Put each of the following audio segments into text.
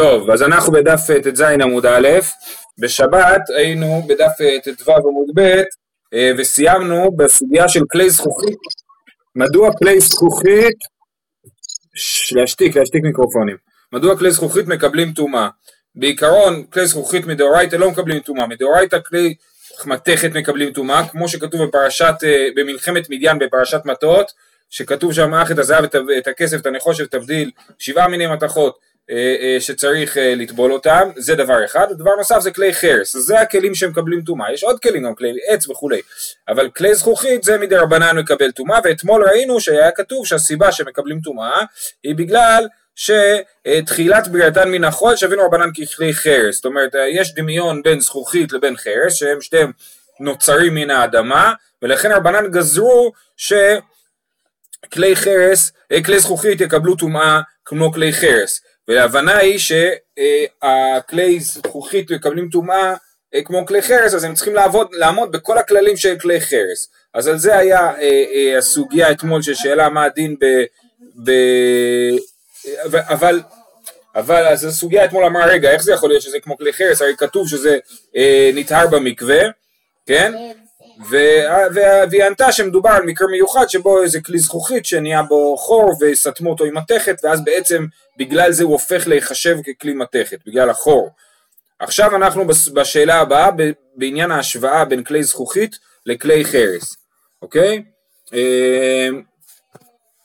טוב, אז אנחנו בדף ט"ז עמוד א', בשבת היינו בדף ט"ו עמוד ב', וסיימנו בסוגיה של כלי זכוכית. מדוע כלי זכוכית, להשתיק, להשתיק מיקרופונים. מדוע כלי זכוכית מקבלים טומאה? בעיקרון כלי זכוכית מדאורייתא לא מקבלים טומאה, מדאורייתא כלי מתכת מקבלים טומאה, כמו שכתוב בפרשת, במלחמת מדיין בפרשת מטות, שכתוב שם אך את הזהב, את הכסף, את הנחושת, תבדיל, שבעה מיני מתכות אה, אה, שצריך אה, לטבול אותם, זה דבר אחד, דבר נוסף זה כלי חרס, זה הכלים שמקבלים טומאה, יש עוד כלים, גם כלי עץ וכולי, אבל כלי זכוכית זה מדי רבנן מקבל טומאה, ואתמול ראינו שהיה כתוב שהסיבה שמקבלים טומאה היא בגלל שתחילת בריאתן מן החול שווינו רבנן ככלי חרס, זאת אומרת יש דמיון בין זכוכית לבין חרס, שהם שתיהם נוצרים מן האדמה, ולכן רבנן גזרו שכלי חרס, כלי זכוכית יקבלו טומאה כמו כלי חרס. וההבנה היא שהכלי זכוכית מקבלים טומאה אה, כמו כלי חרס, אז הם צריכים לעבוד, לעמוד בכל הכללים של כלי חרס. אז על זה היה אה, אה, הסוגיה אתמול של שאלה מה הדין ב... ב אבל, אבל אז הסוגיה אתמול אמרה רגע איך זה יכול להיות שזה כמו כלי חרס, הרי כתוב שזה נטהר במקווה, כן? והיא ענתה שמדובר על מקרה מיוחד שבו איזה כלי זכוכית שנהיה בו חור וסתמו אותו עם מתכת ואז בעצם בגלל זה הוא הופך להיחשב ככלי מתכת, בגלל החור. עכשיו אנחנו בשאלה הבאה בעניין ההשוואה בין כלי זכוכית לכלי חרס, אוקיי? אמ,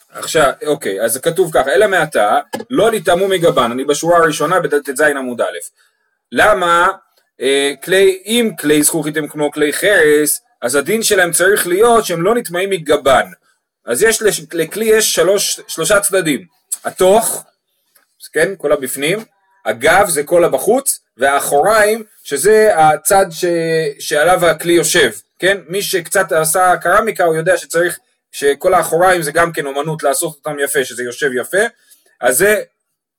עכשיו, אוקיי, אז כתוב ככה, אלא מעתה, לא נטעמו מגבן, אני בשורה הראשונה בט"ז עמוד א', למה אה, כלי, אם כלי זכוכית הם כמו כלי חרס, אז הדין שלהם צריך להיות שהם לא נטמעים מגבן. אז יש לכלי יש שלוש, שלושה צדדים, התוך, כן, כל הבפנים, הגב זה כל הבחוץ, והאחוריים שזה הצד ש, שעליו הכלי יושב, כן, מי שקצת עשה קרמיקה הוא יודע שצריך, שכל האחוריים זה גם כן אומנות לעשות אותם יפה, שזה יושב יפה, אז זה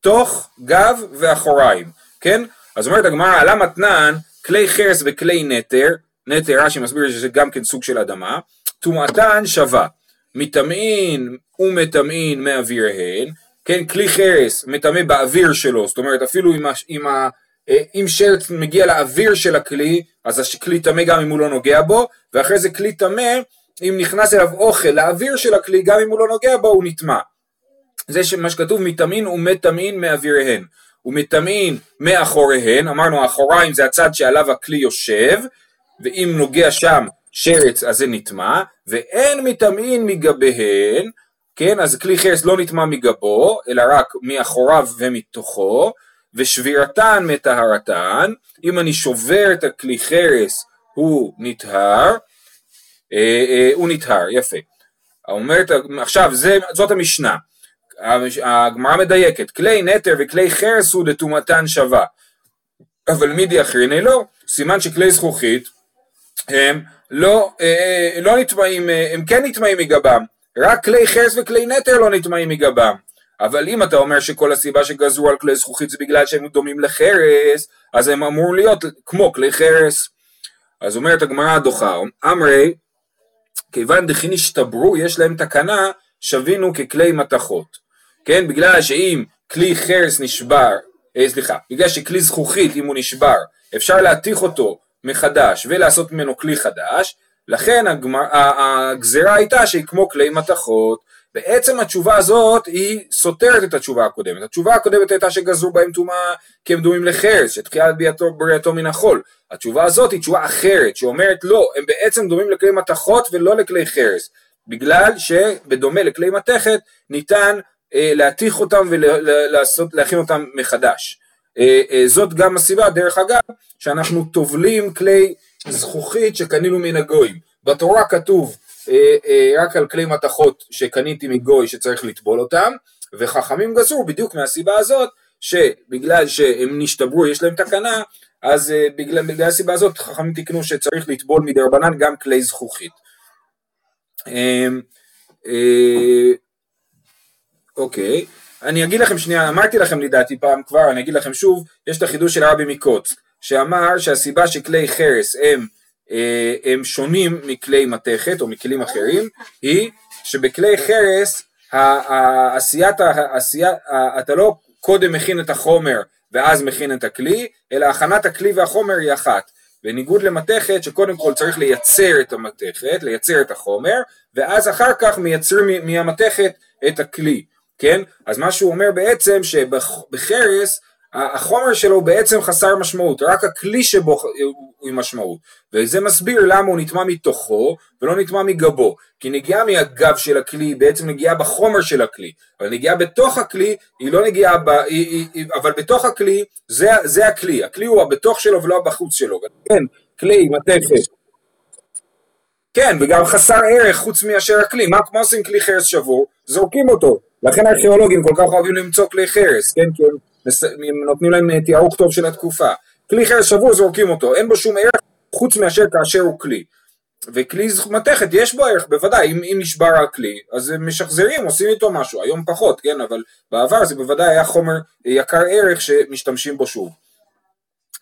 תוך, גב ואחוריים, כן, אז אומרת הגמרא, עלה מתנן, כלי חרס וכלי נטר, נטר רש"י מסביר שזה גם כן סוג של אדמה, טומאתן שווה, מטמאין ומטמאין מאוויריהן, כן, כלי חרס מטמא באוויר שלו, זאת אומרת אפילו אם, אם, אה, אם שרץ מגיע לאוויר של הכלי, אז הכלי טמא גם אם הוא לא נוגע בו, ואחרי זה כלי טמא, אם נכנס אליו אוכל לאוויר של הכלי, גם אם הוא לא נוגע בו הוא נטמע. זה מה שכתוב מטמאין ומטמאין מאוויריהן. ומטמאין מאחוריהן, אמרנו האחוריים זה הצד שעליו הכלי יושב, ואם נוגע שם שרץ אז זה נטמע, ואין מטמאין מגביהן, כן, אז כלי חרס לא נטמע מגבו, אלא רק מאחוריו ומתוכו, ושבירתן מטהרתן, אם אני שובר את הכלי חרס הוא נטהר, אה, אה, הוא נטהר, יפה. אומרת, עכשיו זה, זאת המשנה, הגמרא מדייקת, כלי נטר וכלי חרס הוא לטומאתן שווה, אבל מידי אחריני לא, סימן שכלי זכוכית הם לא, אה, אה, לא נטמעים, אה, הם כן נטמעים מגבם, רק כלי חרס וכלי נטר לא נטמעים מגבם. אבל אם אתה אומר שכל הסיבה שגזרו על כלי זכוכית זה בגלל שהם דומים לחרס, אז הם אמור להיות כמו כלי חרס. אז אומרת הגמרא הדוחה, אמרי, כיוון דכין השתברו, יש להם תקנה, שווינו ככלי מתכות. כן, בגלל שאם כלי חרס נשבר, אה, סליחה, בגלל שכלי זכוכית אם הוא נשבר, אפשר להתיך אותו מחדש ולעשות ממנו כלי חדש, לכן הגזרה הייתה שהיא כמו כלי מתכות, בעצם התשובה הזאת היא סותרת את התשובה הקודמת. התשובה הקודמת הייתה שגזרו בהם טומאה כי הם דומים לחרס, שתחילת בריאתו מן החול. התשובה הזאת היא תשובה אחרת, שאומרת לא, הם בעצם דומים לכלי מתכות ולא לכלי חרס, בגלל שבדומה לכלי מתכת ניתן אה, להתיך אותם ולהכין אותם מחדש. אה, אה, זאת גם הסיבה, דרך אגב, שאנחנו טובלים כלי זכוכית שקנינו מן הגויים. בתורה כתוב רק על כלי מתכות שקניתי מגוי שצריך לטבול אותם, וחכמים גזרו בדיוק מהסיבה הזאת, שבגלל שהם נשתברו, יש להם תקנה, אז בגלל, בגלל הסיבה הזאת חכמים תיקנו שצריך לטבול מדי רבנן גם כלי זכוכית. אוקיי, אני אגיד לכם שנייה, אמרתי לכם לדעתי פעם כבר, אני אגיד לכם שוב, יש את החידוש של הרבי מקוץ, שאמר שהסיבה שכלי חרס הם, אה, הם שונים מכלי מתכת או מכלים אחרים, היא שבכלי חרס העשיית, העשייה, אתה לא קודם מכין את החומר ואז מכין את הכלי, אלא הכנת הכלי והחומר היא אחת. בניגוד למתכת שקודם כל צריך לייצר את המתכת, לייצר את החומר, ואז אחר כך מייצרים מהמתכת את הכלי, כן? אז מה שהוא אומר בעצם שבחרס החומר שלו בעצם חסר משמעות, רק הכלי שבו הוא עם משמעות, וזה מסביר למה הוא נטמע מתוכו ולא נטמע מגבו, כי נגיעה מהגב של הכלי היא בעצם נגיעה בחומר של הכלי, אבל נגיעה בתוך הכלי היא לא נגיעה, ב, אבל בתוך הכלי זה, זה הכלי, הכלי הוא הבתוך שלו ולא הבחוץ שלו, כן, כלי, מתכת, כן, וגם חסר ערך חוץ מאשר הכלי, מה, מה עושים כלי חרס שבור? זורקים אותו, לכן הארכיאולוגים כל כך אוהבים למצוא כלי חרס, כן, כי הם נותנים להם אה, תיארוך טוב של התקופה. כלי חרס שבור זורקים אותו, אין בו שום ערך חוץ מאשר כאשר הוא כלי. וכלי מתכת יש בו ערך, בוודאי, אם, אם נשבר הכלי, אז הם משחזרים, עושים איתו משהו, היום פחות, כן, אבל בעבר זה בוודאי היה חומר יקר ערך שמשתמשים בו שוב.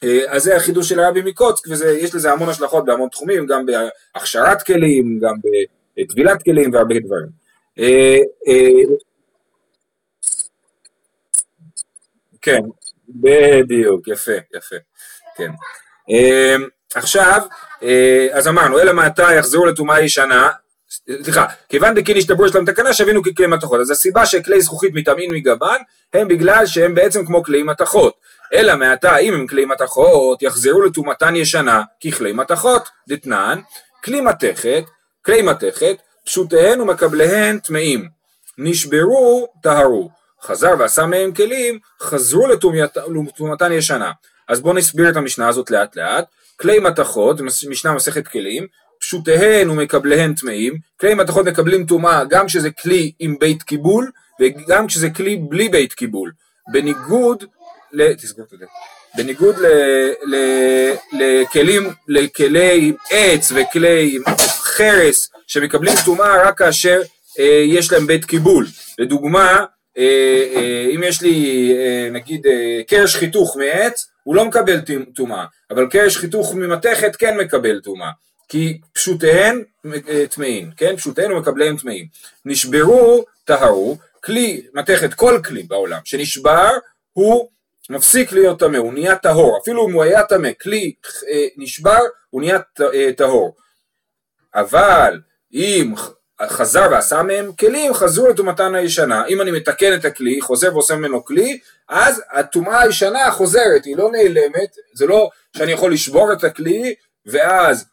אה, אז זה החידוש של הרבי מקוצק, ויש לזה המון השלכות בהמון תחומים, גם בהכשרת כלים, גם בטבילת כלים והרבה דברים. אה, כן, בדיוק, יפה, יפה, כן. אמ, עכשיו, אה, אז אמרנו, אלא מעתה יחזרו לטומאה ישנה, סליחה, כיוון דקין השתברו שלהם תקנה שווינו ככלי מתכות, אז הסיבה שכלי זכוכית מטעמין מגוון, הם בגלל שהם בעצם כמו כלי מתכות. אלא מעתה אם הם כלי מתכות, יחזרו לטומאתן ישנה ככלי מתכות, דתנן, כלי מתכת, כלי מתכת, פשוטיהן ומקבליהן טמאים, נשברו, טהרו. חזר ועשה מהם כלים, חזרו לטומאתן ישנה. אז בואו נסביר את המשנה הזאת לאט לאט. כלי מתכות, משנה מסכת כלים, פשוטיהן ומקבליהן טמאים, כלי מתכות מקבלים טומאה גם כשזה כלי עם בית קיבול וגם כשזה כלי בלי בית קיבול. בניגוד, ל... תסגור את זה. בניגוד ל, ל, לכלים, לכלי עץ וכלי חרס שמקבלים טומאה רק כאשר אה, יש להם בית קיבול. לדוגמה, אם יש לי אה, נגיד קרש חיתוך מעץ, הוא לא מקבל טומאה, אבל קרש חיתוך ממתכת כן מקבל טומאה, כי פשוטיהן טמאים, כן? פשוטיהן ומקבליהם טמאים. נשברו, טהרו, כלי, מתכת, כל כלי בעולם שנשבר, הוא מפסיק להיות טמא, הוא נהיה טהור, אפילו אם הוא היה טמא, כלי נשבר, הוא נהיה טהור. אבל אם חזר ועשה מהם כלים, חזרו לטומאתן הישנה. אם אני מתקן את הכלי, חוזר ועושה ממנו כלי, אז הטומאה הישנה חוזרת, היא לא נעלמת, זה לא שאני יכול לשבור את הכלי, ואז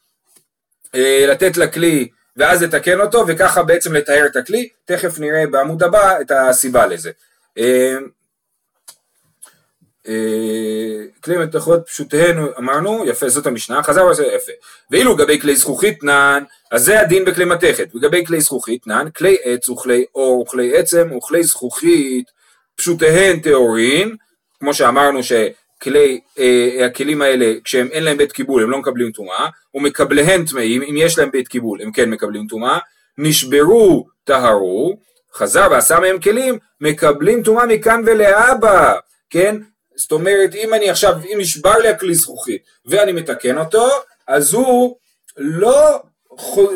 אה, לתת לכלי, ואז לתקן אותו, וככה בעצם לתאר את הכלי, תכף נראה בעמוד הבא את הסיבה לזה. אה, אה, כלי מתכות פשוטיהן אמרנו, יפה זאת המשנה, חזר ועשה יפה. ואילו לגבי כלי זכוכית נען, אז זה הדין בכלי מתכת. לגבי כלי זכוכית נען, כלי עץ וכלי אור וכלי עצם וכלי זכוכית פשוטיהן טהורין, כמו שאמרנו שכלי, אה, האלה כשהם אין להם בית קיבול הם לא מקבלים טומאה, ומקבליהן טמאים, אם יש להם בית קיבול הם כן מקבלים טומאה, נשברו טהרו, חזר ועשה מהם כלים, מקבלים טומאה מכאן ולהבא, כן? זאת אומרת, אם אני עכשיו, אם נשבר לי הכלי זכוכית ואני מתקן אותו, אז הוא לא,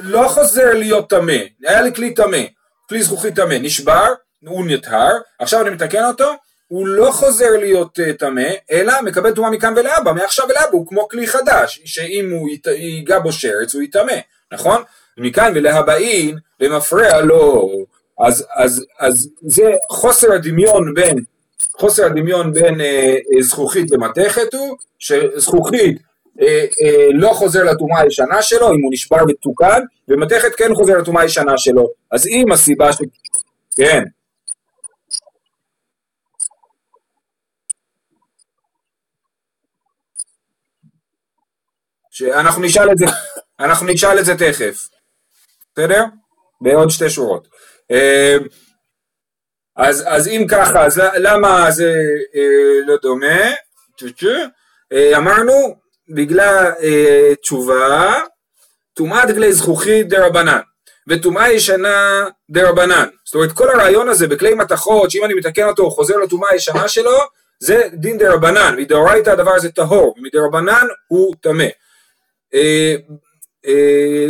לא חוזר להיות טמא, היה לי כלי טמא, כלי זכוכית טמא, נשבר, הוא נטהר, עכשיו אני מתקן אותו, הוא לא חוזר להיות uh, טמא, אלא מקבל טומאה מכאן ולהבא, מעכשיו ולהבא הוא כמו כלי חדש, שאם הוא ייגע בו שרץ הוא יטמא, נכון? מכאן ולהבאין, למפרע לא, אז, אז, אז זה חוסר הדמיון בין חוסר הדמיון בין אה, אה, זכוכית למתכת הוא שזכוכית אה, אה, לא חוזר לטומאה הישנה שלו אם הוא נשבר ותוקן ומתכת כן חוזר לטומאה הישנה שלו אז אם הסיבה ש... כן שאנחנו נשאל את זה, אנחנו נשאל את זה תכף, בסדר? בעוד שתי שורות. אה, אז, אז אם ככה, אז למה זה אה, לא דומה? אה, אמרנו, בגלל אה, תשובה, טומאת כלי זכוכית דה רבנן, וטומאה ישנה דה רבנן. זאת אומרת, כל הרעיון הזה בכלי מתכות, שאם אני מתקן אותו הוא חוזר לטומאה הישנה שלו, זה דין דרבנן, מדאורייתא הדבר הזה טהור, ומדרבנן הוא טמא. אה, אה,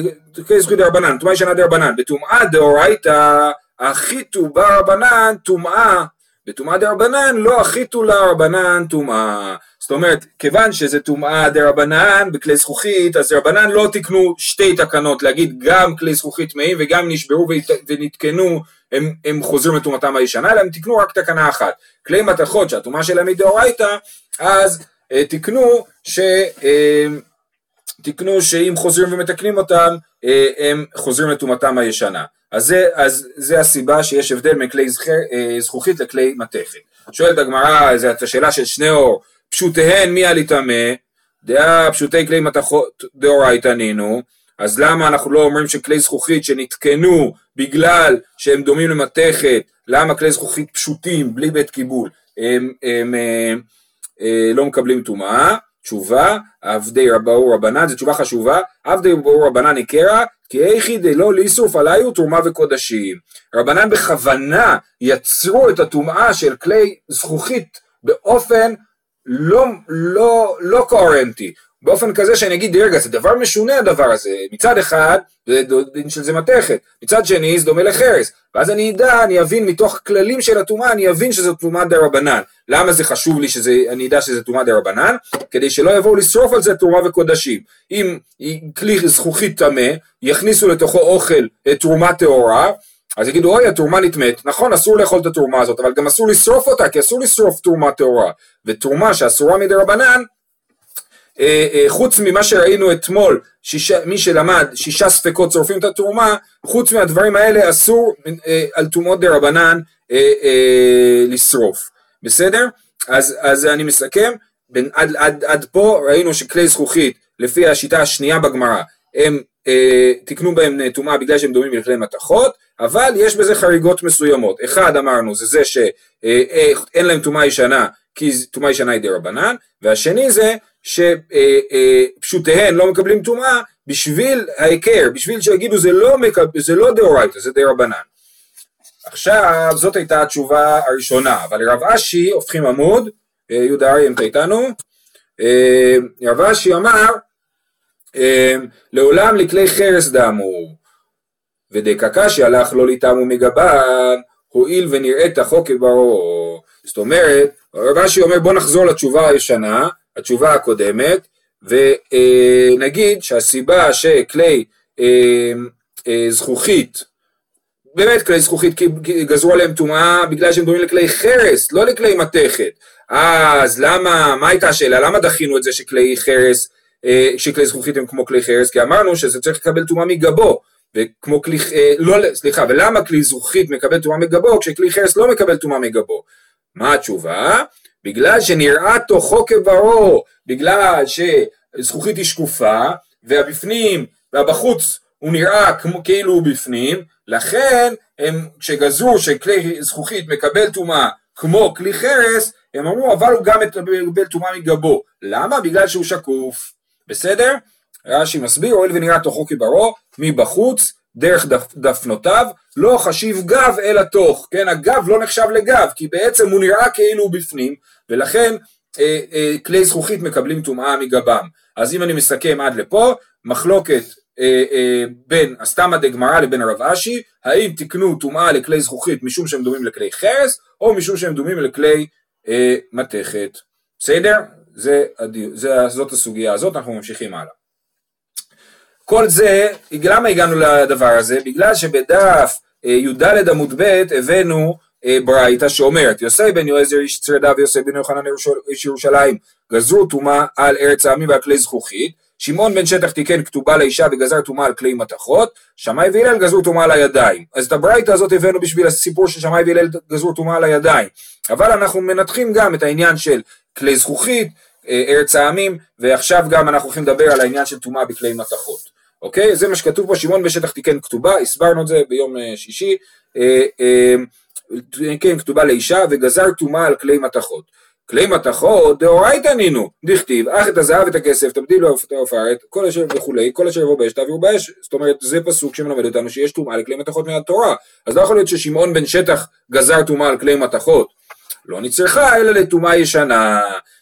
כלי זכוכית דרבנן, טומאה ישנה דרבנן, בטומאה דאורייתא אחיתו בה רבנן טומאה בטומאה דרבנן לא אחיתו לה רבנן טומאה. זאת אומרת, כיוון שזה טומאה דרבנן בכלי זכוכית, אז רבנן לא תיקנו שתי תקנות, להגיד גם כלי זכוכית טמאים וגם נשברו ונתקנו, הם, הם חוזרים לטומאתם הישנה, אלא הם תיקנו רק תקנה אחת. כלי מתכות שהטומאה שלהם היא דאורייתא, אז אה, תיקנו ש... אה, תיקנו שאם חוזרים ומתקנים אותם, אה, הם חוזרים לטומאתם הישנה. אז זה, אז זה הסיבה שיש הבדל בין כלי אה, זכוכית לכלי מתכת. שואלת הגמרא, זו השאלה של שני אור, פשוטיהן מי על יטמא, דעה פשוטי כלי מתכות דאורייתא נינו, אז למה אנחנו לא אומרים שכלי זכוכית שנתקנו בגלל שהם דומים למתכת, למה כלי זכוכית פשוטים, בלי בית קיבול, הם, הם, הם, הם אה, לא מקבלים טומאה? תשובה, עבדי רבאו רבנן, זו תשובה חשובה, עבדי רבאו רבנן יקרא, כי איכי דלא ליסוף עליו תרומה וקודשים. רבנן בכוונה יצרו את הטומאה של כלי זכוכית באופן לא, לא, לא קוהרנטי, באופן כזה שאני אגיד, רגע, זה דבר משונה הדבר הזה, מצד אחד, זה דין של זה מתכת, מצד שני זה דומה לחרס, ואז אני אדע, אני אבין מתוך כללים של הטומאה, אני אבין שזו טומאה דה רבנן. למה זה חשוב לי שאני אדע שזה טומאה דה רבנן? כדי שלא יבואו לשרוף על זה תרומה וקודשים. אם כלי זכוכית טמא, יכניסו לתוכו אוכל אה, תרומה טהורה, אז יגידו, אוי, התרומה נטמאת, נכון, אסור לאכול את התרומה הזאת, אבל גם אסור לשרוף אותה, כי אסור לשרוף תרומה טהורה. ותרומה שאסורה מדי רבנן, אה, חוץ ממה שראינו אתמול, שישה, מי שלמד שישה ספקות שורפים את התרומה, חוץ מהדברים האלה אסור אה, על טומאות דה רבנן לשרוף, בסדר? אז, אז אני מסכם, בין, עד, עד, עד פה ראינו שכלי זכוכית, לפי השיטה השנייה בגמרא, הם אה, תיקנו בהם טומאה בגלל שהם דומים לכלי מתכות, אבל יש בזה חריגות מסוימות. אחד אמרנו זה זה שאין להם טומאה ישנה, כי טומאה ישנה היא דה רבנן, והשני זה שפשוטיהן לא מקבלים טומאה בשביל ההיכר, בשביל שיגידו זה לא, מקב... לא דאורייתא, זה דה רבנן. עכשיו זאת הייתה התשובה הראשונה, אבל לרב אשי הופכים עמוד, אה, יהודה אריה אם אתה איתנו, אה, רב אשי אמר אה, לעולם לכלי חרס דמו ודקקשי הלך לא ליטמו מגבן הואיל ונראית החוק כברו זאת אומרת רב אשי אומר בוא נחזור לתשובה הישנה התשובה הקודמת, ונגיד שהסיבה שכלי אה, אה, זכוכית, באמת כלי זכוכית כי גזרו עליהם טומאה בגלל שהם דומים לכלי חרס, לא לכלי מתכת. אז למה, מה הייתה השאלה? למה דחינו את זה שכלי חרס, אה, שכלי זכוכית הם כמו כלי חרס? כי אמרנו שזה צריך לקבל טומאה מגבו. וכמו כלי, לא, סליחה, ולמה כלי זכוכית מקבל טומאה מגבו כשכלי חרס לא מקבל טומאה מגבו? מה התשובה? בגלל שנראה תוכו כברור, בגלל שזכוכית היא שקופה, והבפנים והבחוץ הוא נראה כמו כאילו הוא בפנים, לכן הם כשגזרו שכלי זכוכית מקבל טומאה כמו כלי חרס, הם אמרו אבל הוא גם מקבל טומאה מגבו. למה? בגלל שהוא שקוף. בסדר? רש"י מסביר, הואיל ונראה תוכו כברו, מבחוץ, דרך דפ, דפנותיו, לא חשיב גב אלא תוך, כן, הגב לא נחשב לגב, כי בעצם הוא נראה כאילו הוא בפנים, ולכן אה, אה, כלי זכוכית מקבלים טומאה מגבם. אז אם אני מסכם עד לפה, מחלוקת אה, אה, בין הסתמא דגמרא לבין הרב אשי, האם תקנו טומאה לכלי זכוכית משום שהם דומים לכלי חרס, או משום שהם דומים לכלי אה, מתכת. בסדר? זה, זה, זאת הסוגיה הזאת, אנחנו ממשיכים הלאה. כל זה, למה הגענו לדבר הזה? בגלל שבדף אה, י"ד עמוד ב' הבאנו אה, ברייתא שאומרת יוסי בן יועזר איש צרדה ויוסי בן יוחנן איש ירושלים גזרו טומאה על ארץ העמים ועל כלי זכוכית. שמעון בן שטח תיקן כתובה לאישה וגזר טומאה על כלי מתכות. שמאי והלל גזרו טומאה על הידיים. אז את הברייתא הזאת הבאנו בשביל הסיפור של שמאי והלל גזרו טומאה על הידיים. אבל אנחנו מנתחים גם את העניין של כלי זכוכית אה, ארץ העמים ועכשיו גם אנחנו הולכים לדבר על העניין של טומאה בכלי מתכות אוקיי? זה מה שכתוב פה, שמעון בשטח תיקן כתובה, הסברנו את זה ביום אה, שישי, תיקן אה, אה, כתובה לאישה וגזר טומאה על כלי מתכות. כלי מתכות דאורייתא נינו, דכתיב, אך את הזהב ואת הכסף תבדיל לו העופרת, כל אשר וכולי, כל אשר יבוא באש תעבירו באש, זאת אומרת זה פסוק שמלמד אותנו שיש טומאה לכלי מתכות מהתורה, אז לא יכול להיות ששמעון בן שטח גזר טומאה על כלי מתכות, לא נצרכה אלא לטומאה ישנה,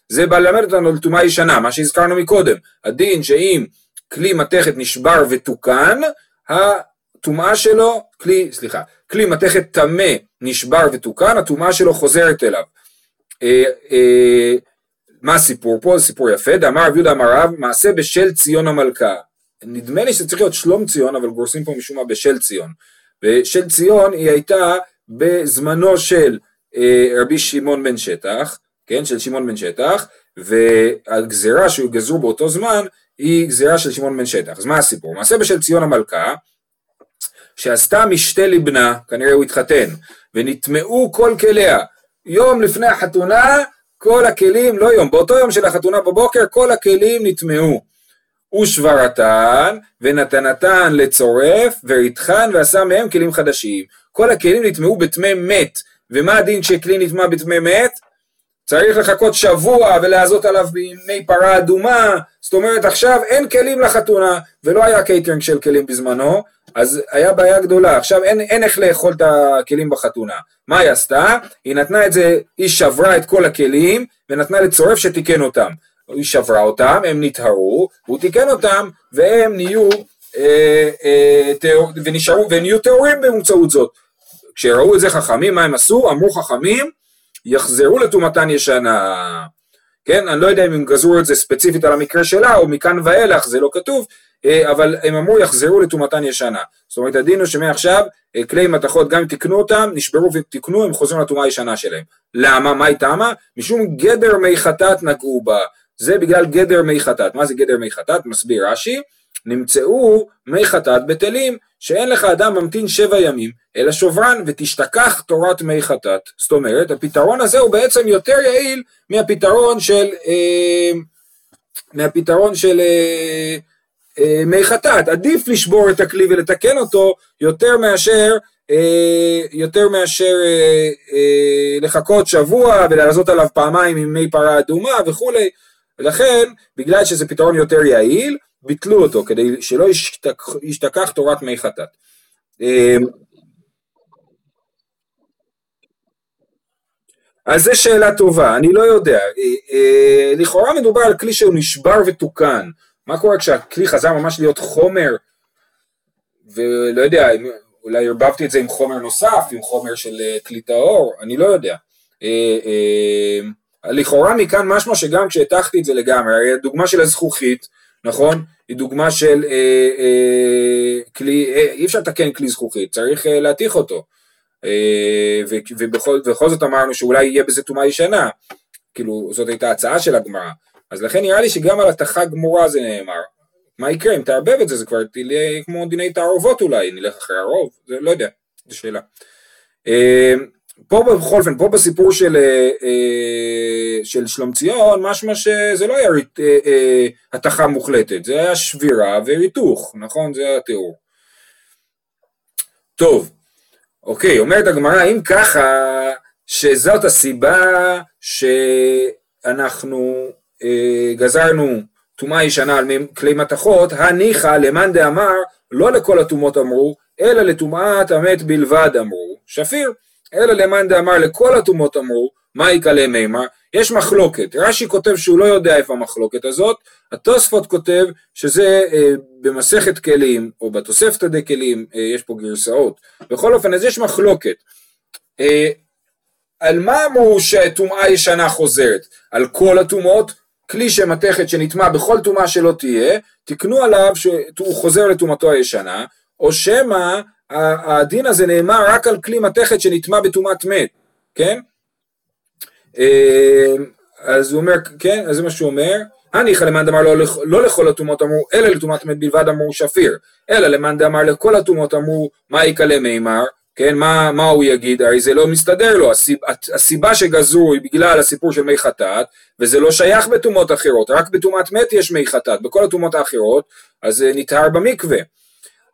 זה בא ללמד אותנו על טומאה ישנה, מה שהזכרנו מקודם, הדין שאם כלי מתכת נשבר ותוקן, הטומאה שלו, כלי, סליחה, כלי מתכת טמא נשבר ותוקן, הטומאה שלו חוזרת אליו. אה, אה, מה הסיפור פה? זה סיפור יפה, דאמר רב יהודה אמר רב, מעשה בשל ציון המלכה. נדמה לי שזה צריך להיות שלום ציון, אבל גורסים פה משום מה בשל ציון. ושל ציון היא הייתה בזמנו של אה, רבי שמעון בן שטח, כן, של שמעון בן שטח, והגזירה שהוא גזרו באותו זמן היא גזירה של שמעון בן שטח. אז מה הסיפור? מעשה בשל ציון המלכה, שעשתה משתה לבנה, כנראה הוא התחתן, ונטמעו כל כליה. יום לפני החתונה, כל הכלים, לא יום, באותו יום של החתונה בבוקר, כל הכלים נטמעו. ושברתן, ונתנתן לצורף, וריתחן, ועשה מהם כלים חדשים. כל הכלים נטמאו בטמא מת. ומה הדין כשכלי נטמא בטמא מת? צריך לחכות שבוע ולהזות עליו במי פרה אדומה, זאת אומרת עכשיו אין כלים לחתונה, ולא היה קייטרינג של כלים בזמנו, אז היה בעיה גדולה, עכשיו אין, אין איך לאכול את הכלים בחתונה. מה היא עשתה? היא נתנה את זה, היא שברה את כל הכלים, ונתנה לצורף שתיקן אותם. היא שברה אותם, הם נטהרו, והוא תיקן אותם, והם נהיו, אה, אה, תאור, ונשארו, ונהיו טהורים באמצעות זאת. כשראו את זה חכמים, מה הם עשו? אמרו חכמים, יחזרו לטומאתן ישנה. כן, אני לא יודע אם הם גזרו את זה ספציפית על המקרה שלה, או מכאן ואילך, זה לא כתוב, אה, אבל הם אמרו יחזרו לטומאתן ישנה. זאת אומרת, הדין הוא שמעכשיו אה, כלי מתכות, גם אם תיקנו אותם, נשברו ותיקנו, הם חוזרים לטומאה הישנה שלהם. למה? מה היא טעמה? משום גדר מי חטאת נגעו בה. זה בגלל גדר מי חטאת. מה זה גדר מי חטאת? מסביר רש"י, נמצאו מי חטאת בטלים, שאין לך אדם ממתין שבע ימים, אלא שברן ותשתכח תורת מי חטאת. זאת אומרת, הפתרון הזה הוא בעצם יותר יעיל מהפתרון של, אה, מהפתרון של אה, אה, מי חטאת. עדיף לשבור את הכלי ולתקן אותו יותר מאשר אה, יותר מאשר אה, אה, לחכות שבוע ולעזות עליו פעמיים עם מי פרה אדומה וכולי, ולכן בגלל שזה פתרון יותר יעיל, ביטלו אותו כדי שלא ישתכח, ישתכח תורת מי חטאת. אמ, אז זו שאלה טובה, אני לא יודע. אה, אה, לכאורה מדובר על כלי שהוא נשבר ותוקן. מה קורה כשהכלי חזר ממש להיות חומר, ולא יודע, אולי ערבבתי את זה עם חומר נוסף, עם חומר של אה, כלי טהור, אני לא יודע. לכאורה מכאן משמע שגם כשהטחתי את זה לגמרי, הרי הדוגמה של הזכוכית, נכון? היא דוגמה של אה, אה, כלי, אה, אי אפשר לתקן כלי זכוכית, צריך אה, להתיך אותו. אה, ובכל, ובכל זאת אמרנו שאולי יהיה בזה טומאה ישנה, כאילו זאת הייתה הצעה של הגמרא. אז לכן נראה לי שגם על התכה גמורה זה נאמר. מה יקרה אם תערבב את זה, זה כבר תהיה כמו דיני תערובות אולי, נלך אחרי הרוב, זה לא יודע, זו שאלה. אה, פה בכל אופן, פה בסיפור של, אה, אה, של שלומציון, משמע שזה לא היה אה, התכה מוחלטת, זה היה שבירה וריתוך, נכון? זה התיאור. טוב, אוקיי, אומרת הגמרא, אם ככה, שזאת הסיבה שאנחנו גזרנו טומאה ישנה על כלי מתכות, הניחא למאן דאמר, לא לכל הטומאות אמרו, אלא לטומאת המת בלבד אמרו, שפיר. אלא למאן דאמר לכל הטומאות אמרו, מה יקלה מימר? יש מחלוקת, רש"י כותב שהוא לא יודע איפה המחלוקת הזאת, התוספות כותב שזה אה, במסכת כלים, או בתוספתא דה כלים, אה, יש פה גרסאות, בכל אופן אז יש מחלוקת. אה, על מה אמרו שטומאה ישנה חוזרת? על כל הטומאות? כלי שמתכת שנטמע בכל טומאה שלא תהיה, תקנו עליו שהוא חוזר לטומאתו הישנה, או שמא הדין הזה נאמר רק על כלי מתכת שנטמע בטומאת מת, כן? אה, אז הוא אומר, כן, אז זה מה שהוא אומר, הניחא למאן דאמר לא, לא לכל הטומאות אמרו, אלא לטומאת מת בלבד אמרו שפיר, אלא למאן דאמר לכל הטומאות אמרו, מה יקלה מימר, כן, מה, מה הוא יגיד, הרי זה לא מסתדר לו, הסיב, הסיבה שגזרו היא בגלל הסיפור של מי חטאת, וזה לא שייך בטומאות אחרות, רק בטומאת מת יש מי חטאת, בכל הטומאות האחרות, אז זה נטהר במקווה.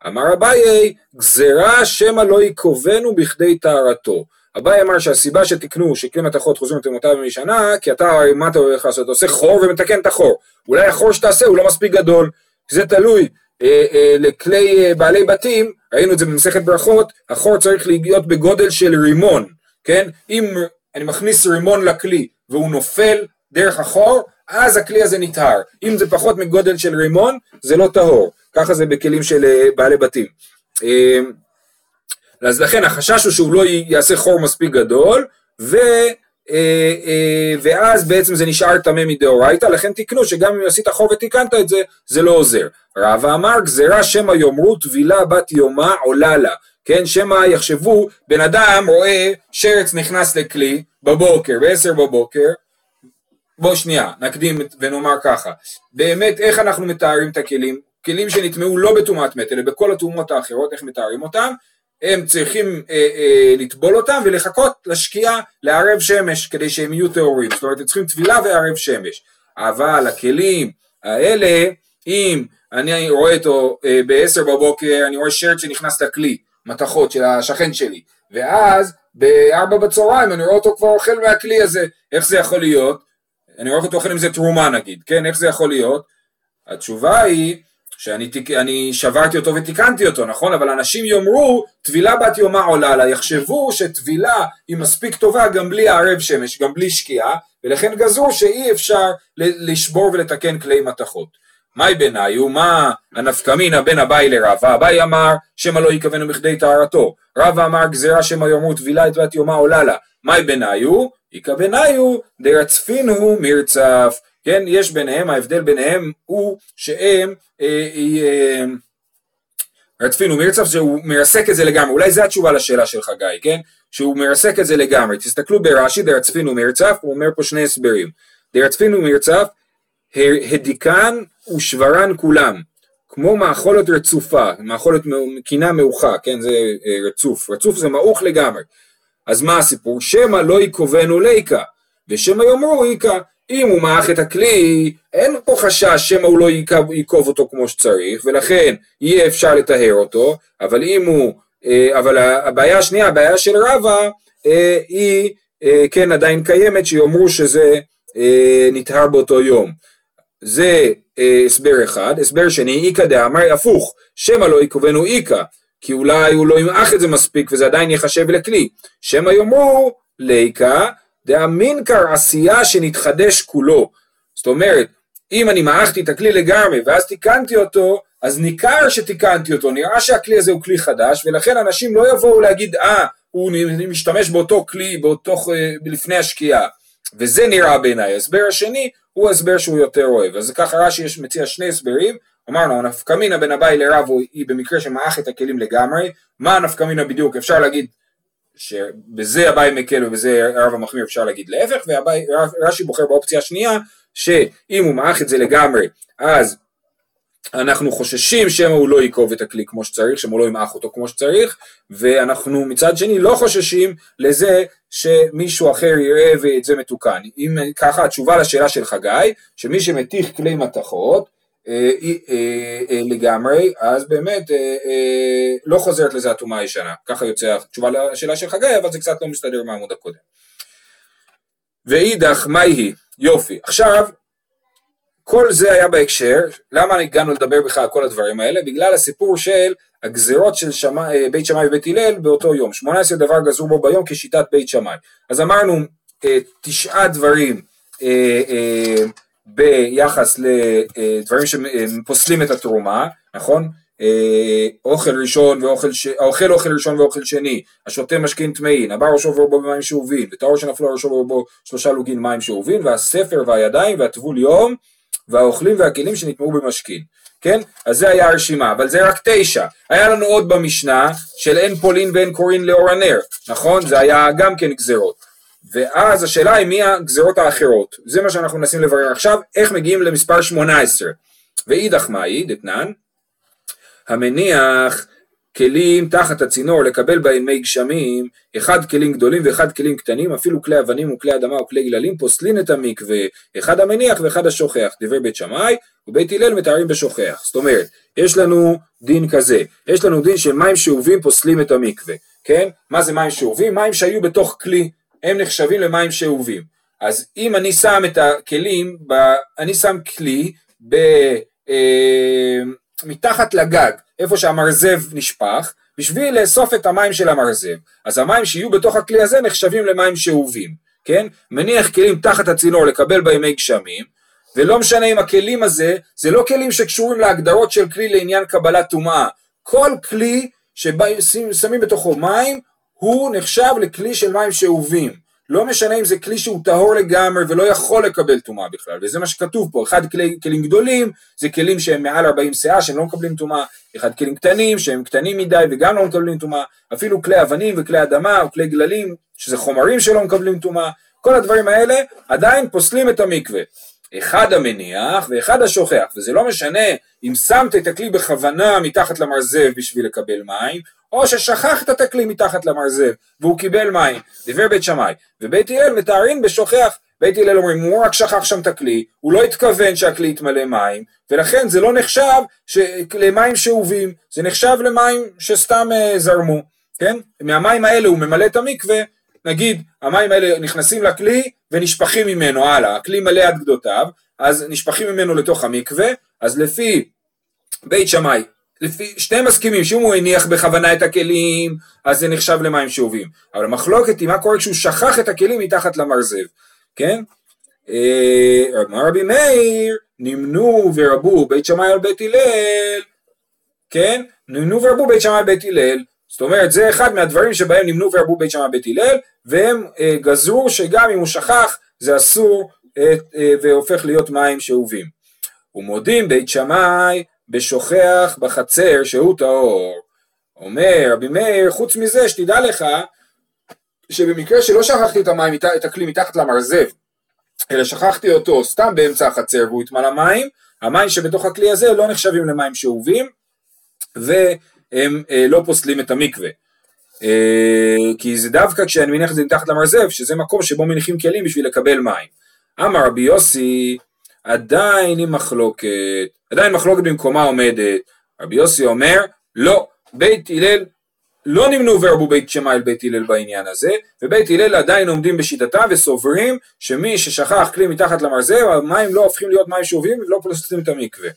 אמר אביי, גזירה שמא לא יקובנו בכדי טהרתו. אביי אמר שהסיבה שתקנו שכלי מתכות חוזרים לתמותיו במשנה, כי אתה, מה אתה הולך לעשות? אתה עושה חור ומתקן את החור. אולי החור שתעשה הוא לא מספיק גדול, זה תלוי. אה, אה, לכלי אה, בעלי בתים, ראינו את זה במסכת ברכות, החור צריך להיות בגודל של רימון, כן? אם אני מכניס רימון לכלי והוא נופל דרך החור, אז הכלי הזה נטהר. אם זה פחות מגודל של רימון, זה לא טהור. ככה זה בכלים של אה, בעלי בתים. אז לכן החשש הוא שהוא לא יעשה חור מספיק גדול, ו... אה, אה, ואז בעצם זה נשאר טמא מדאורייתא, לכן תקנו שגם אם עשית חור ותיקנת את זה, זה לא עוזר. רבא אמר גזירה שמא יאמרו טבילה בת יומה עולה לה, כן, שמא יחשבו, בן אדם רואה שרץ נכנס לכלי בבוקר, בעשר בבוקר, בוא שנייה, נקדים ונאמר ככה, באמת איך אנחנו מתארים את הכלים? כלים שנטמעו לא בטומאת מת, אלא בכל הטומאות האחרות, איך מתארים אותם? הם צריכים אה, אה, לטבול אותם ולחכות לשקיעה לערב שמש כדי שהם יהיו טהורים, זאת אומרת הם צריכים טבילה וערב שמש, אבל הכלים האלה, אם אני רואה אותו אה, בעשר בבוקר, אני רואה שרט שנכנס לכלי, מתכות של השכן שלי, ואז בארבע בצהריים אני רואה אותו כבר אוכל מהכלי הזה, איך זה יכול להיות? אני רואה אותו אוכל עם זה תרומה נגיד, כן? איך זה יכול להיות? התשובה היא שאני תיק, שברתי אותו ותיקנתי אותו, נכון? אבל אנשים יאמרו, טבילה בת יומה עולה לה, יחשבו שטבילה היא מספיק טובה גם בלי הערב שמש, גם בלי שקיעה, ולכן גזרו שאי אפשר לשבור ולתקן כלי מתכות. מהי ביניו? מה הנפקמינה בין אביי לרבא? אביי אמר שמא לא יכוונו בכדי טהרתו. רבא אמר גזירה שמא יאמרו טבילה את בת יומה עולה לה. מהי ביניו? איכא ביניו דרצפינו מרצף. כן, יש ביניהם, ההבדל ביניהם הוא שהם אה, אה, רצפין ומרצף שהוא מרסק את זה לגמרי, אולי זו התשובה לשאלה שלך גיא, כן? שהוא מרסק את זה לגמרי, תסתכלו ברש"י דרצפין ומרצף, הוא אומר פה שני הסברים, דרצפין ומרצף, הדיקן ושברן כולם, כמו מאכולת רצופה, מאכולת קינה מעוכה, כן? זה אה, רצוף, רצוף זה מעוך לגמרי, אז מה הסיפור? שמא לא יקובנו ליקה, ושמא יאמרו איקה, אם הוא מעך את הכלי, אין פה חשש שמא הוא לא ייקוב אותו כמו שצריך, ולכן יהיה אפשר לטהר אותו, אבל אם הוא, אה, אבל הבעיה השנייה, הבעיה של רבא, אה, היא אה, כן עדיין קיימת, שיאמרו שזה נטהר באותו יום. זה הסבר אחד, הסבר שני, איכא דאמר הפוך, שמא לא יקובנו איכא, כי אולי הוא לא ימעך את זה מספיק וזה עדיין ייחשב לכלי, שמא יאמרו ליקה דאמינקר עשייה שנתחדש כולו. זאת אומרת, אם אני מעכתי את הכלי לגמרי ואז תיקנתי אותו, אז ניכר שתיקנתי אותו, נראה שהכלי הזה הוא כלי חדש, ולכן אנשים לא יבואו להגיד, אה, הוא משתמש באותו כלי באותו, אה, לפני השקיעה. וזה נראה בעיניי. ההסבר השני הוא הסבר שהוא יותר אוהב. אז ככה רש"י מציע שני הסברים, אמרנו, הנפקמינה בין אביי לרב היא במקרה שמעך את הכלים לגמרי, מה הנפקמינה בדיוק? אפשר להגיד שבזה אביי מקל ובזה הרב המחמיר אפשר להגיד להפך, ורש"י בוחר באופציה השנייה, שאם הוא מעך את זה לגמרי, אז אנחנו חוששים שמא הוא לא ייקוב את הכלי כמו שצריך, שמא הוא לא ימעך אותו כמו שצריך, ואנחנו מצד שני לא חוששים לזה שמישהו אחר יראה ואת זה מתוקן. אם ככה התשובה לשאלה של חגי, שמי שמתיך כלי מתכות, לגמרי, אז באמת לא חוזרת לזה הטומאה הישנה. ככה יוצא התשובה לשאלה של חגי, אבל זה קצת לא מסתדר מהעמוד הקודם. ואידך, מה היא? יופי. עכשיו, כל זה היה בהקשר, למה הגענו לדבר בכלל על כל הדברים האלה? בגלל הסיפור של הגזירות של שמה, בית שמאי ובית הלל באותו יום. 18 דבר גזרו בו ביום כשיטת בית שמאי. אז אמרנו תשעה דברים ביחס לדברים שפוסלים את התרומה, נכון? אה, אוכל ראשון ואוכל, ש... האוכל אוכל ראשון ואוכל שני, השותה משכין טמאין, הבא ראשו ורובו במים שאובין, וטהור שנפלו על ראשו ורובו שלושה לוגין מים שאובין, והספר והידיים והטבול יום, והאוכלים והכלים שנטמעו במשכין, כן? אז זה היה הרשימה, אבל זה רק תשע. היה לנו עוד במשנה של אין פולין ואין קורין לאור הנר, נכון? זה היה גם כן גזרות. ואז השאלה היא מי הגזרות האחרות, זה מה שאנחנו מנסים לברר עכשיו, איך מגיעים למספר 18. ואידך מאי, דתנן, המניח כלים תחת הצינור לקבל בהם מי גשמים, אחד כלים גדולים ואחד כלים קטנים, אפילו כלי אבנים וכלי אדמה וכלי גללים, פוסלין את המקווה, אחד המניח ואחד השוכח, דברי בית שמאי, ובית הלל מתארים בשוכח. זאת אומרת, יש לנו דין כזה, יש לנו דין של מים שאובים פוסלים את המקווה, כן? מה זה מים שאובים? מים שהיו בתוך כלי, הם נחשבים למים שאובים. אז אם אני שם את הכלים, ב, אני שם כלי ב, אה, מתחת לגג, איפה שהמרזב נשפך, בשביל לאסוף את המים של המרזב. אז המים שיהיו בתוך הכלי הזה נחשבים למים שאובים, כן? מניח כלים תחת הצינור לקבל בהם מי גשמים, ולא משנה אם הכלים הזה, זה לא כלים שקשורים להגדרות של כלי לעניין קבלת טומאה. כל כלי ששמים בתוכו מים, הוא נחשב לכלי של מים שאובים. לא משנה אם זה כלי שהוא טהור לגמרי ולא יכול לקבל טומאה בכלל, וזה מה שכתוב פה, אחד כלי, כלים גדולים זה כלים שהם מעל 40 שאה שהם לא מקבלים טומאה, אחד כלים קטנים שהם קטנים מדי וגם לא מקבלים טומאה, אפילו כלי אבנים וכלי אדמה או כלי גללים שזה חומרים שלא מקבלים טומאה, כל הדברים האלה עדיין פוסלים את המקווה. אחד המניח ואחד השוכח, וזה לא משנה אם שמת את הכלי בכוונה מתחת למרזב בשביל לקבל מים, או ששכחת את הכלי מתחת למרזב והוא קיבל מים, דיבר בית שמאי, ובית הלל מתארים בשוכח, בית הלל אומרים הוא רק שכח שם את הכלי, הוא לא התכוון שהכלי יתמלא מים, ולכן זה לא נחשב למים שאובים, זה נחשב למים שסתם uh, זרמו, כן? מהמים האלה הוא ממלא את המקווה, נגיד המים האלה נכנסים לכלי ונשפכים ממנו הלאה, הכלי מלא עד גדותיו, אז נשפכים ממנו לתוך המקווה, אז לפי בית שמאי לפי, שני מסכימים שאם הוא הניח בכוונה את הכלים, אז זה נחשב למים שאובים. אבל המחלוקת היא מה קורה כשהוא שכח את הכלים מתחת למרזב, כן? אה, אמר רבי מאיר, נמנו ורבו בית שמאי על בית הלל, כן? נמנו ורבו בית שמאי על בית הלל. זאת אומרת, זה אחד מהדברים שבהם נמנו ורבו בית שמאי על בית הלל, והם אה, גזרו שגם אם הוא שכח, זה אסור אה, אה, והופך להיות מים שאובים. ומודים בית שמאי בשוכח בחצר שהוא טהור. אומר רבי מאיר, חוץ מזה שתדע לך שבמקרה שלא שכחתי את המים, את הכלי מתחת למרזב, אלא שכחתי אותו סתם באמצע החצר והוא התמלא מים, המים שבתוך הכלי הזה לא נחשבים למים שאובים והם אה, לא פוסלים את המקווה. אה, כי זה דווקא כשאני מניח את זה מתחת למרזב, שזה מקום שבו מניחים כלים בשביל לקבל מים. אמר רבי יוסי, עדיין היא מחלוקת, עדיין מחלוקת במקומה עומדת. רבי יוסי אומר, לא, בית הלל לא נמנו ורבו בית שמאי אל בית הלל בעניין הזה, ובית הלל עדיין עומדים בשיטתם וסוברים שמי ששכח כלי מתחת למרזב, המים לא הופכים להיות מים שאובים ולא פוסלים את המקווה.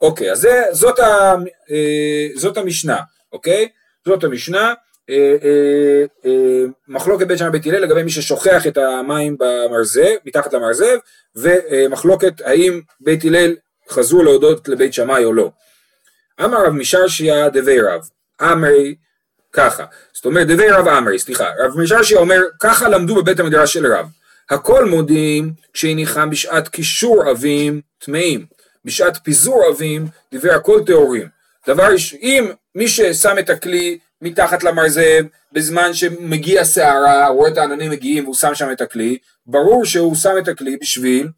אוקיי, אז זה, זאת, ה, אה, זאת המשנה, אוקיי? זאת המשנה. אה, אה, אה, מחלוקת בית שמאי בית הלל לגבי מי ששוכח את המים במרזב, מתחת למרזב, ומחלוקת האם בית הלל חזרו להודות לבית שמאי או לא. אמר רב משרשיה דבי רב, אמרי ככה, זאת אומרת דבי רב אמרי, סליחה, רב משרשיה אומר ככה למדו בבית המדרש של רב, הכל מודים כשהניחם בשעת קישור אבים טמאים, בשעת פיזור אבים דברי הכל טהורים. דבר אם מי ששם את הכלי מתחת למרזב, בזמן שמגיע סערה, רואה את העננים מגיעים והוא שם שם את הכלי, ברור שהוא שם את הכלי בשביל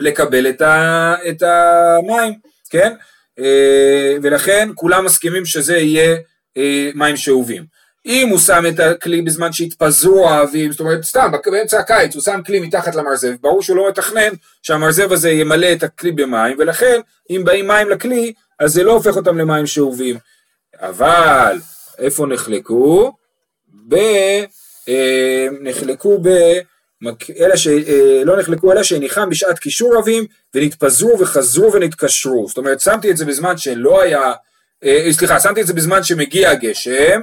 לקבל את, ה, את המים, כן? אה, ולכן כולם מסכימים שזה יהיה אה, מים שאובים. אם הוא שם את הכלי בזמן שהתפזרו האבים, זאת אומרת סתם באמצע הקיץ הוא שם כלי מתחת למרזב, ברור שהוא לא מתכנן שהמרזב הזה ימלא את הכלי במים, ולכן אם באים מים לכלי אז זה לא הופך אותם למים שאובים. אבל איפה נחלקו? ב... אה, נחלקו ב... אלה אה, נחלקו אלא שהניחם בשעת קישור רבים ונתפזרו וחזרו ונתקשרו. זאת אומרת שמתי את זה בזמן שלא היה אה, סליחה שמתי את זה בזמן שמגיע הגשם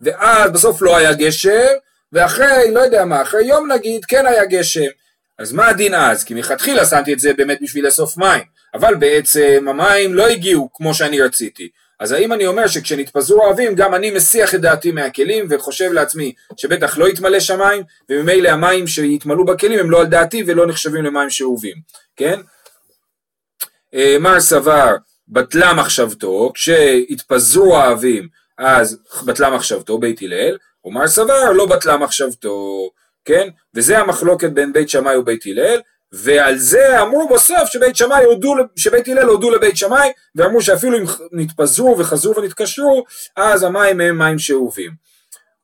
ואז בסוף לא היה גשם ואחרי לא יודע מה אחרי יום נגיד כן היה גשם. אז מה הדין אז? כי מלכתחילה שמתי את זה באמת בשביל לאסוף מים. אבל בעצם המים לא הגיעו כמו שאני רציתי אז האם אני אומר שכשנתפזרו האבים גם אני מסיח את דעתי מהכלים וחושב לעצמי שבטח לא יתמלא שמיים וממילא המים שיתמלאו בכלים הם לא על דעתי ולא נחשבים למים שאובים, כן? אה, מר סבר בטלה מחשבתו, כשהתפזרו האבים אז בטלה מחשבתו, בית הלל, ומר סבר לא בטלה מחשבתו, כן? וזה המחלוקת בין בית שמאי ובית הלל, ועל זה אמרו בסוף שבית שמאי הודו, שבית הלל הודו לבית שמאי ואמרו שאפילו אם נתפזרו וחזרו ונתקשרו אז המים הם מים שאובים.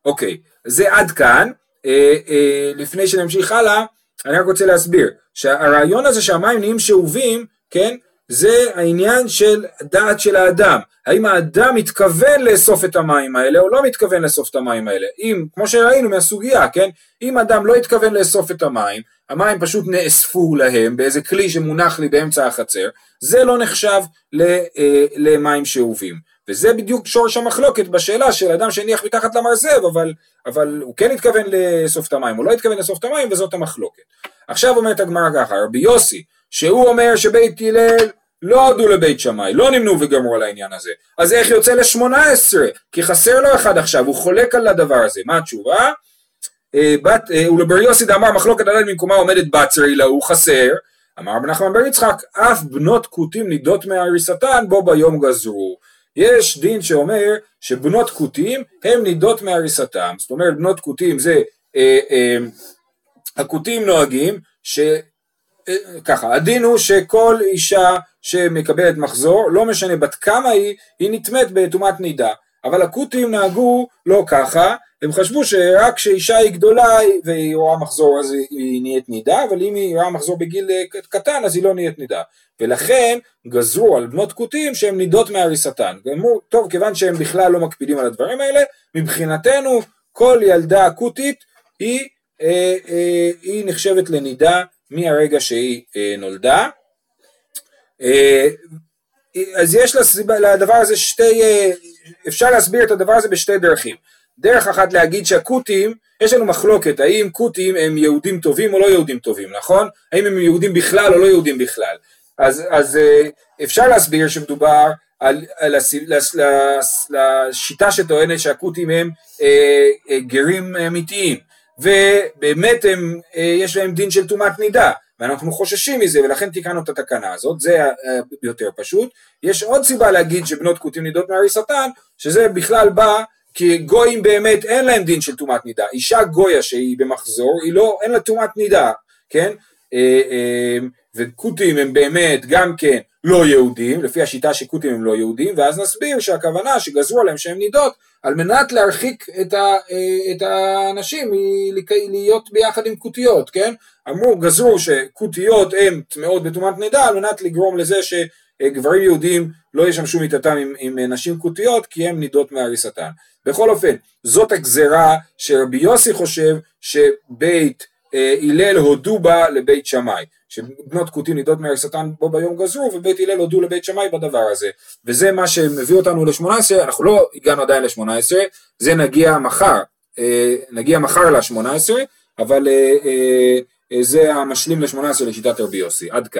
אוקיי, זה עד כאן, אה, אה, לפני שנמשיך הלאה אני רק רוצה להסביר שהרעיון הזה שהמים נהיים שאובים, כן, זה העניין של דעת של האדם, האם האדם מתכוון לאסוף את המים האלה או לא מתכוון לאסוף את המים האלה, אם, כמו שראינו מהסוגיה, כן, אם אדם לא התכוון לאסוף את המים, המים פשוט נאספו להם באיזה כלי שמונח לי באמצע החצר, זה לא נחשב אה, למים שאובים. וזה בדיוק שורש המחלוקת בשאלה של אדם שהניח מתחת למרזב, אבל, אבל הוא כן התכוון לאסוף את המים, או לא התכוון לאסוף את המים, וזאת המחלוקת. עכשיו אומרת הגמרא ככה, רבי יוסי, שהוא אומר שבית הלל לא הודו לבית שמאי, לא נמנו וגמרו על העניין הזה. אז איך יוצא לשמונה עשרה? כי חסר לו אחד עכשיו, הוא חולק על הדבר הזה. מה התשובה? אה, בת, אה, ולבר יוסי דאמר מחלוקת הלל ממקומה עומדת בצרי לה הוא חסר. אמר רבי נחמן בר יצחק, אף בנות כותים נידות מהריסתן בו ביום גזרו. יש דין שאומר שבנות כותים הן נידות מהריסתם. זאת אומרת בנות כותים זה, אה, הכותים נוהגים ש... ככה, הדין הוא שכל אישה שמקבלת מחזור, לא משנה בת כמה היא, היא נטמאת בטומאת נידה. אבל הכותים נהגו לא ככה, הם חשבו שרק כשאישה היא גדולה והיא רואה מחזור אז היא נהיית נידה, אבל אם היא רואה מחזור בגיל אה, קטן אז היא לא נהיית נידה. ולכן גזרו על בנות כותים שהן נידות מהריסתן. ואמרו, טוב, כיוון שהם בכלל לא מקפידים על הדברים האלה, מבחינתנו כל ילדה כותית היא, אה, אה, היא נחשבת לנידה מהרגע שהיא אה, נולדה. אה, אז יש לדבר הזה שתי, אה, אפשר להסביר את הדבר הזה בשתי דרכים. דרך אחת להגיד שהכותים, יש לנו מחלוקת, האם כותים הם יהודים טובים או לא יהודים טובים, נכון? האם הם יהודים בכלל או לא יהודים בכלל. אז, אז אה, אפשר להסביר שמדובר על, על השיטה שטוענת שהכותים הם אה, אה, גרים אמיתיים, ובאמת הם, אה, יש להם דין של טומאת נידה, ואנחנו חוששים מזה ולכן תיקנו את התקנה הזאת, זה אה, יותר פשוט. יש עוד סיבה להגיד שבנות כותים נידות מהריסתן, שזה בכלל בא כי גויים באמת אין להם דין של טומאת נידה, אישה גויה שהיא במחזור, היא לא, אין לה טומאת נידה, כן? אה, אה, וכותים הם באמת גם כן לא יהודים, לפי השיטה שכותים הם לא יהודים, ואז נסביר שהכוונה שגזרו עליהם שהם נידות, על מנת להרחיק את, ה, אה, את האנשים להיות ביחד עם כותיות, כן? אמרו, גזרו שכותיות הן טמאות בטומאת נידה, על מנת לגרום לזה שגברים יהודים לא ישמשו מיתתם עם, עם נשים כותיות, כי הם נידות מהריסתן. בכל אופן, זאת הגזרה שרבי יוסי חושב שבית אה, הלל הודו בה לבית שמאי, שבנות כותים נידות מהריסתן בו ביום גזרו, ובית הלל הודו לבית שמאי בדבר הזה. וזה מה שמביא אותנו ל-18, אנחנו לא הגענו עדיין ל-18, זה נגיע מחר, אה, נגיע מחר ל-18, אבל אה, זה המשלים ל-18 לשיטת רבי יוסי, עד כאן.